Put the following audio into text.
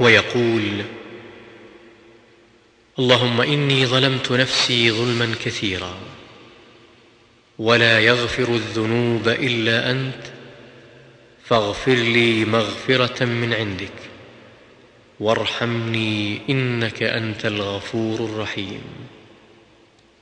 ويقول اللهم إني ظلمت نفسي ظلما كثيرا ولا يغفر الذنوب إلا أنت فاغفر لي مغفرة من عندك وارحمني إنك أنت الغفور الرحيم.